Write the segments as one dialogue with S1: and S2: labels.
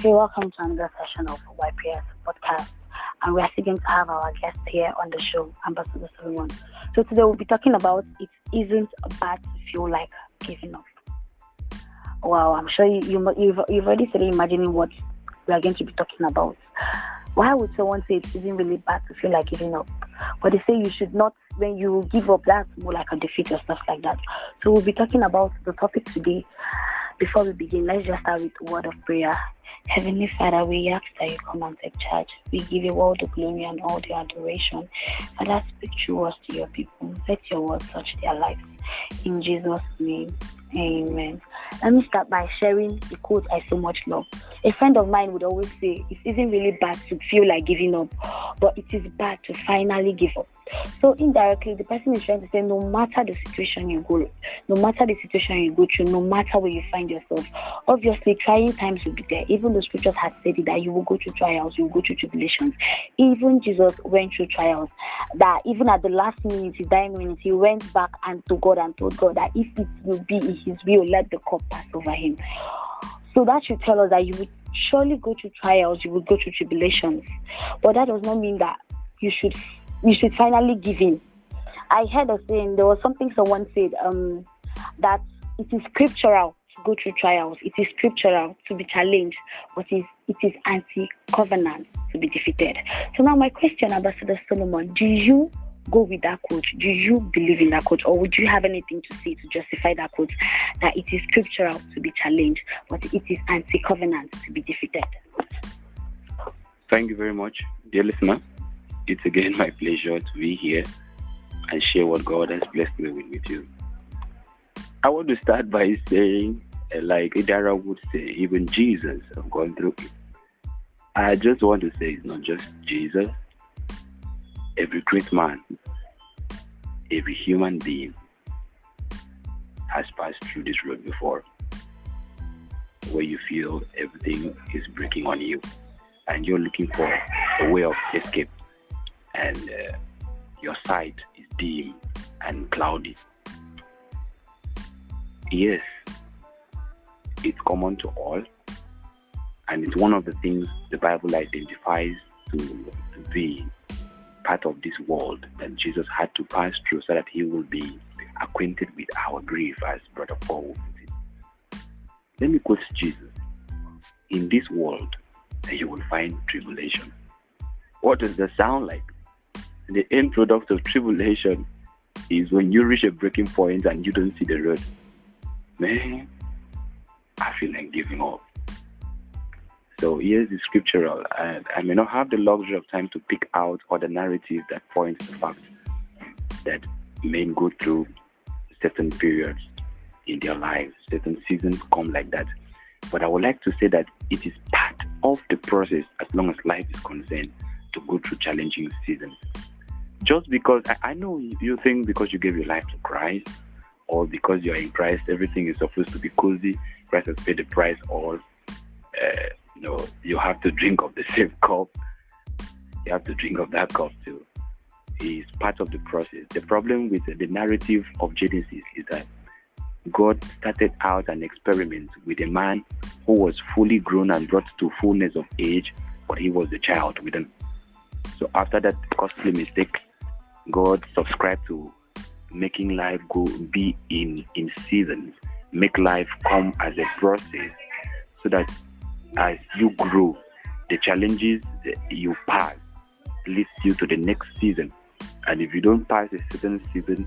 S1: Hey, welcome to another session of YPS podcast. And we are still going to have our guest here on the show, Ambassador Solomon. So today we'll be talking about it isn't bad to feel like giving up. Wow, I'm sure you, you, you've, you've already started imagining what we are going to be talking about. Why would someone say it isn't really bad to feel like giving up? But they say you should not, when you give up, that's more like a defeat or stuff like that. So we'll be talking about the topic today. Before we begin, let's just start with a word of prayer. Heavenly Father, we ask that you come and take charge. We give you all the glory and all the adoration. Father, speak through us to your people. Let your word touch their lives. In Jesus' name, amen. Let me start by sharing the quote I so much love. A friend of mine would always say, It isn't really bad to feel like giving up, but it is bad to finally give up. So indirectly, the person is trying to say, no matter the situation you go, no matter the situation you go through, no matter where you find yourself, obviously trying times will be there. Even the scriptures have said it, that you will go through trials, you will go through tribulations. Even Jesus went through trials. That even at the last minute, his dying minute, he went back and to God and told God that if it will be in His will, let the cup pass over him. So that should tell us that you will surely go through trials, you will go through tribulations. But that does not mean that you should you should finally give in. I heard a saying, there was something someone said, um, that it is scriptural to go through trials. It is scriptural to be challenged, but it is, it is anti-covenant to be defeated. So now my question, Ambassador Solomon, do you go with that quote? Do you believe in that quote, or would you have anything to say to justify that quote that it is scriptural to be challenged, but it is anti-covenant to be defeated?
S2: Thank you very much, dear listener. It's again my pleasure to be here and share what God has blessed me with with you. I want to start by saying, uh, like Idara would say, even Jesus have gone through it. I just want to say it's not just Jesus. Every great man, every human being has passed through this road before where you feel everything is breaking on you and you're looking for a way of escape and uh, your sight is dim and cloudy. Yes, it's common to all, and it's one of the things the Bible identifies to be part of this world that Jesus had to pass through so that he will be acquainted with our grief, as Brother Paul say. Let me quote Jesus In this world, you will find tribulation. What does that sound like? the end product of tribulation is when you reach a breaking point and you don't see the road. Man, I feel like giving up. So here's the scriptural, and I may not have the luxury of time to pick out other narratives that point to the fact that men go through certain periods in their lives, certain seasons come like that. But I would like to say that it is part of the process as long as life is concerned to go through challenging seasons just because I, I know you think because you gave your life to Christ or because you're in Christ, everything is supposed to be cozy. Christ has paid the price all. Uh, you have to drink of the same cup. You have to drink of that cup too. It's part of the process. The problem with the narrative of Genesis is that God started out an experiment with a man who was fully grown and brought to fullness of age, but he was a child within. So after that costly mistake, God subscribed to making life go be in in seasons, make life come as a process, so that as you grow, the challenges you pass leads you to the next season. And if you don't pass a certain season,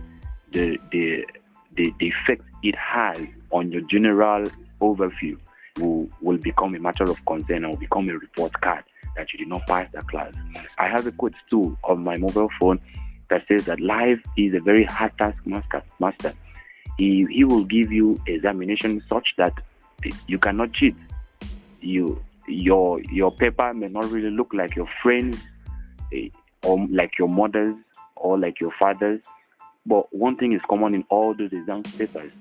S2: the the the, the effect it has on your general overview will, will become a matter of concern and will become a report card that you did not pass that class. I have a quote too on my mobile phone that says that life is a very hard task master. master. He, he will give you examination such that you cannot cheat. You your your paper may not really look like your friends eh, or like your mothers or like your fathers. But one thing is common in all those exam papers.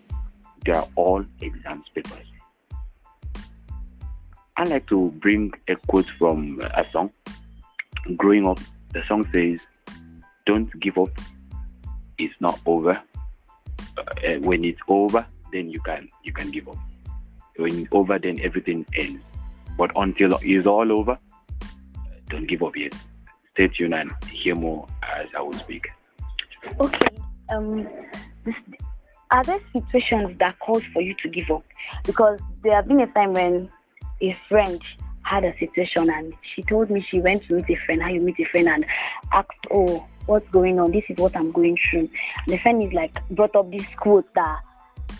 S2: They are all exam papers. I like to bring a quote from a song. Growing up, the song says, don't give up. It's not over. Uh, when it's over, then you can you can give up. When it's over, then everything ends. But until it's all over, don't give up yet. Stay tuned and hear more as I will speak.
S1: Okay. Um, this, are there situations that cause for you to give up? Because there have been a time when a friend had a situation and she told me she went to meet a friend, how you meet a friend, and asked, Oh, what's going on? This is what I'm going through. The friend is like, brought up this quote that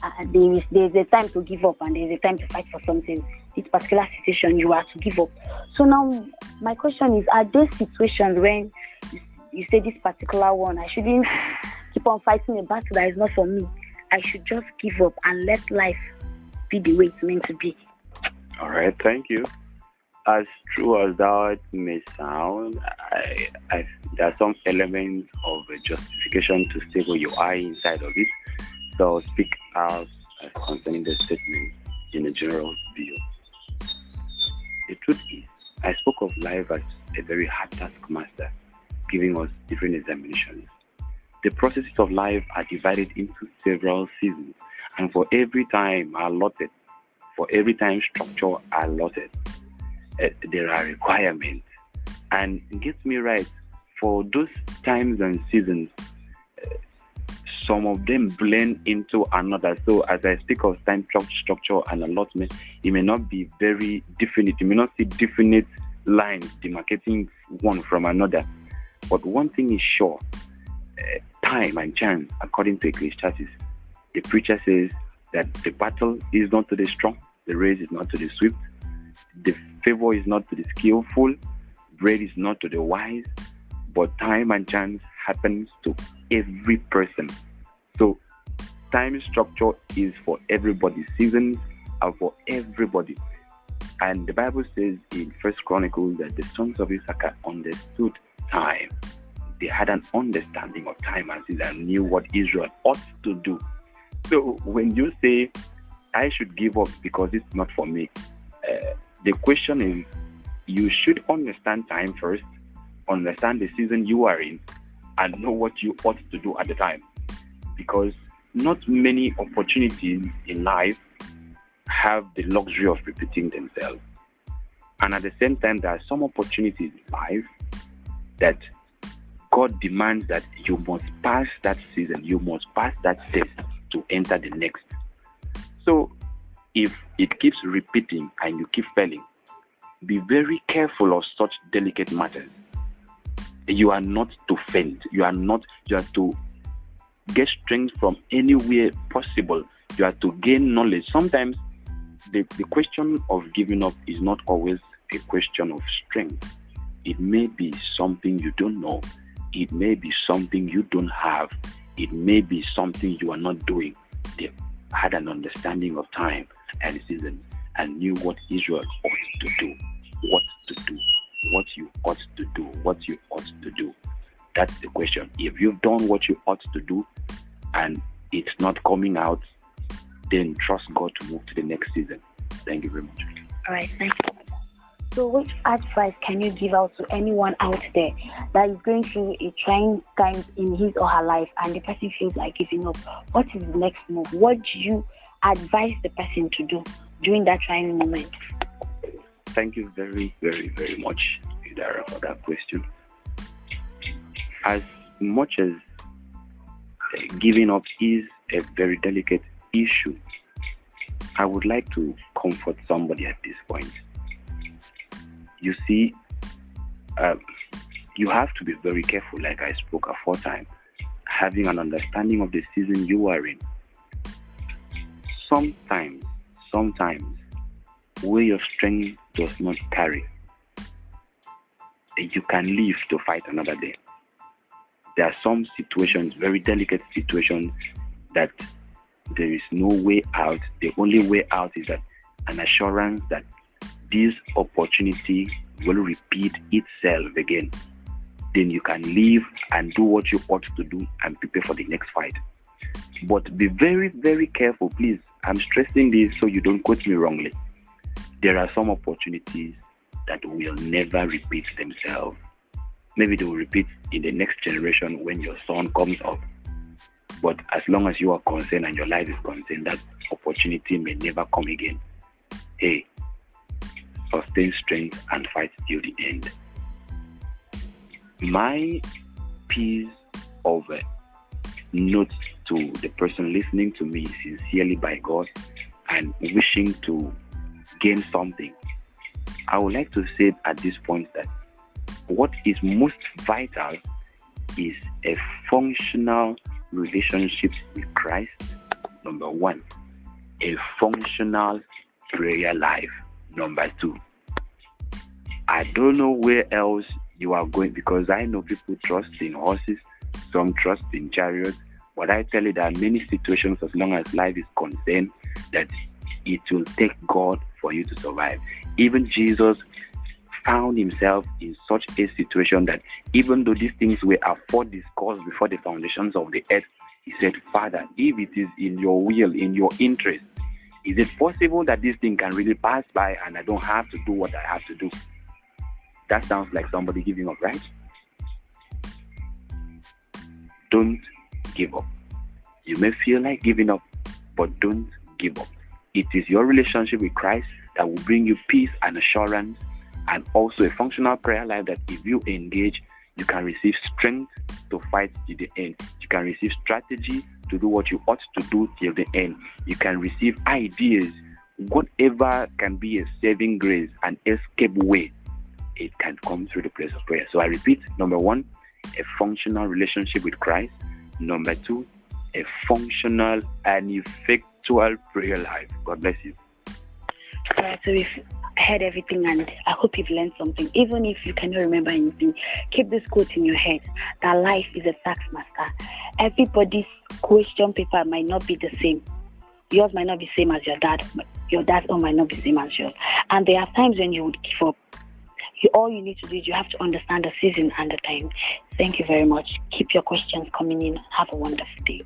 S1: uh, there is there's a time to give up and there's a time to fight for something. This particular situation, you are to give up. So now, my question is: Are there situations when you, say this particular one, I shouldn't keep on fighting a battle that is not for me? I should just give up and let life be the way it's meant to be.
S2: All right, thank you. As true as that may sound, I, I, there are some elements of justification to stay where you are inside of it. So speak out concerning the statement in a general view. The truth is, I spoke of life as a very hard taskmaster, giving us different examinations. The processes of life are divided into several seasons, and for every time allotted, for every time structure allotted, uh, there are requirements. And get me right, for those times and seasons, uh, some of them blend into another. So as I speak of time structure and allotment, it may not be very definite. You may not see definite lines demarcating one from another. But one thing is sure, uh, time and chance, according to Ecclesiastes, the preacher says that the battle is not to the strong, the race is not to the swift, the favor is not to the skillful, bread is not to the wise, but time and chance happens to every person. So time structure is for everybody, seasons are for everybody. And the Bible says in First Chronicles that the sons of Issachar understood time they had an understanding of time and season knew what Israel ought to do. So when you say, I should give up because it's not for me, uh, the question is, you should understand time first, understand the season you are in, and know what you ought to do at the time. Because not many opportunities in life have the luxury of repeating themselves. And at the same time, there are some opportunities in life that God demands that you must pass that season, you must pass that test to enter the next. So if it keeps repeating and you keep failing, be very careful of such delicate matters. You are not to faint. You are not, are to get strength from anywhere possible. You are to gain knowledge. Sometimes the, the question of giving up is not always a question of strength. It may be something you don't know it may be something you don't have. It may be something you are not doing. They had an understanding of time and season and knew what Israel ought to do, what to do, what you ought to do, what you ought to do. That's the question. If you've done what you ought to do and it's not coming out, then trust God to move to the next season. Thank you very much.
S1: All right, thank you. So, which advice can you give out to anyone out there that is going through a trying time in his or her life and the person feels like giving up? What is the next move? What do you advise the person to do during that trying moment?
S2: Thank you very, very, very much, Idara, for that question. As much as uh, giving up is a very delicate issue, I would like to comfort somebody at this point you see, um, you have to be very careful, like I spoke aforetime, having an understanding of the season you are in. Sometimes, sometimes, where your strength does not carry, you can live to fight another day. There are some situations, very delicate situations, that there is no way out. The only way out is that an assurance that this opportunity will repeat itself again, then you can leave and do what you ought to do and prepare for the next fight. But be very, very careful, please. I'm stressing this so you don't quote me wrongly. There are some opportunities that will never repeat themselves. Maybe they will repeat in the next generation when your son comes up. But as long as you are concerned and your life is concerned, that opportunity may never come again. Hey, sustain strength, and fight till the end. My piece of uh, note to the person listening to me sincerely by God and wishing to gain something, I would like to say at this point that what is most vital is a functional relationship with Christ, number one, a functional prayer life, number two. I don't know where else you are going because I know people trust in horses, some trust in chariots, but I tell you there are many situations as long as life is concerned that it will take God for you to survive. Even Jesus found himself in such a situation that even though these things were afore discussed before the foundations of the earth, he said, Father, if it is in your will, in your interest, is it possible that this thing can really pass by and I don't have to do what I have to do? That sounds like somebody giving up, right? Don't give up. You may feel like giving up, but don't give up. It is your relationship with Christ that will bring you peace and assurance and also a functional prayer life that if you engage, you can receive strength to fight to the end. You can receive strategy to do what you ought to do till the end. You can receive ideas, whatever can be a saving grace, an escape way. It can come through the place of prayer. So I repeat number one, a functional relationship with Christ. Number two, a functional and effectual prayer life. God bless you.
S1: Uh, so if heard everything and I hope you've learned something. Even if you cannot remember anything, keep this quote in your head that life is a tax master. Everybody's question paper might not be the same. Yours might not be same as your dad. Your dad's own might not be same as yours. And there are times when you would give up. You, all you need to do is you have to understand the season and the time. Thank you very much. Keep your questions coming in. Have a wonderful day.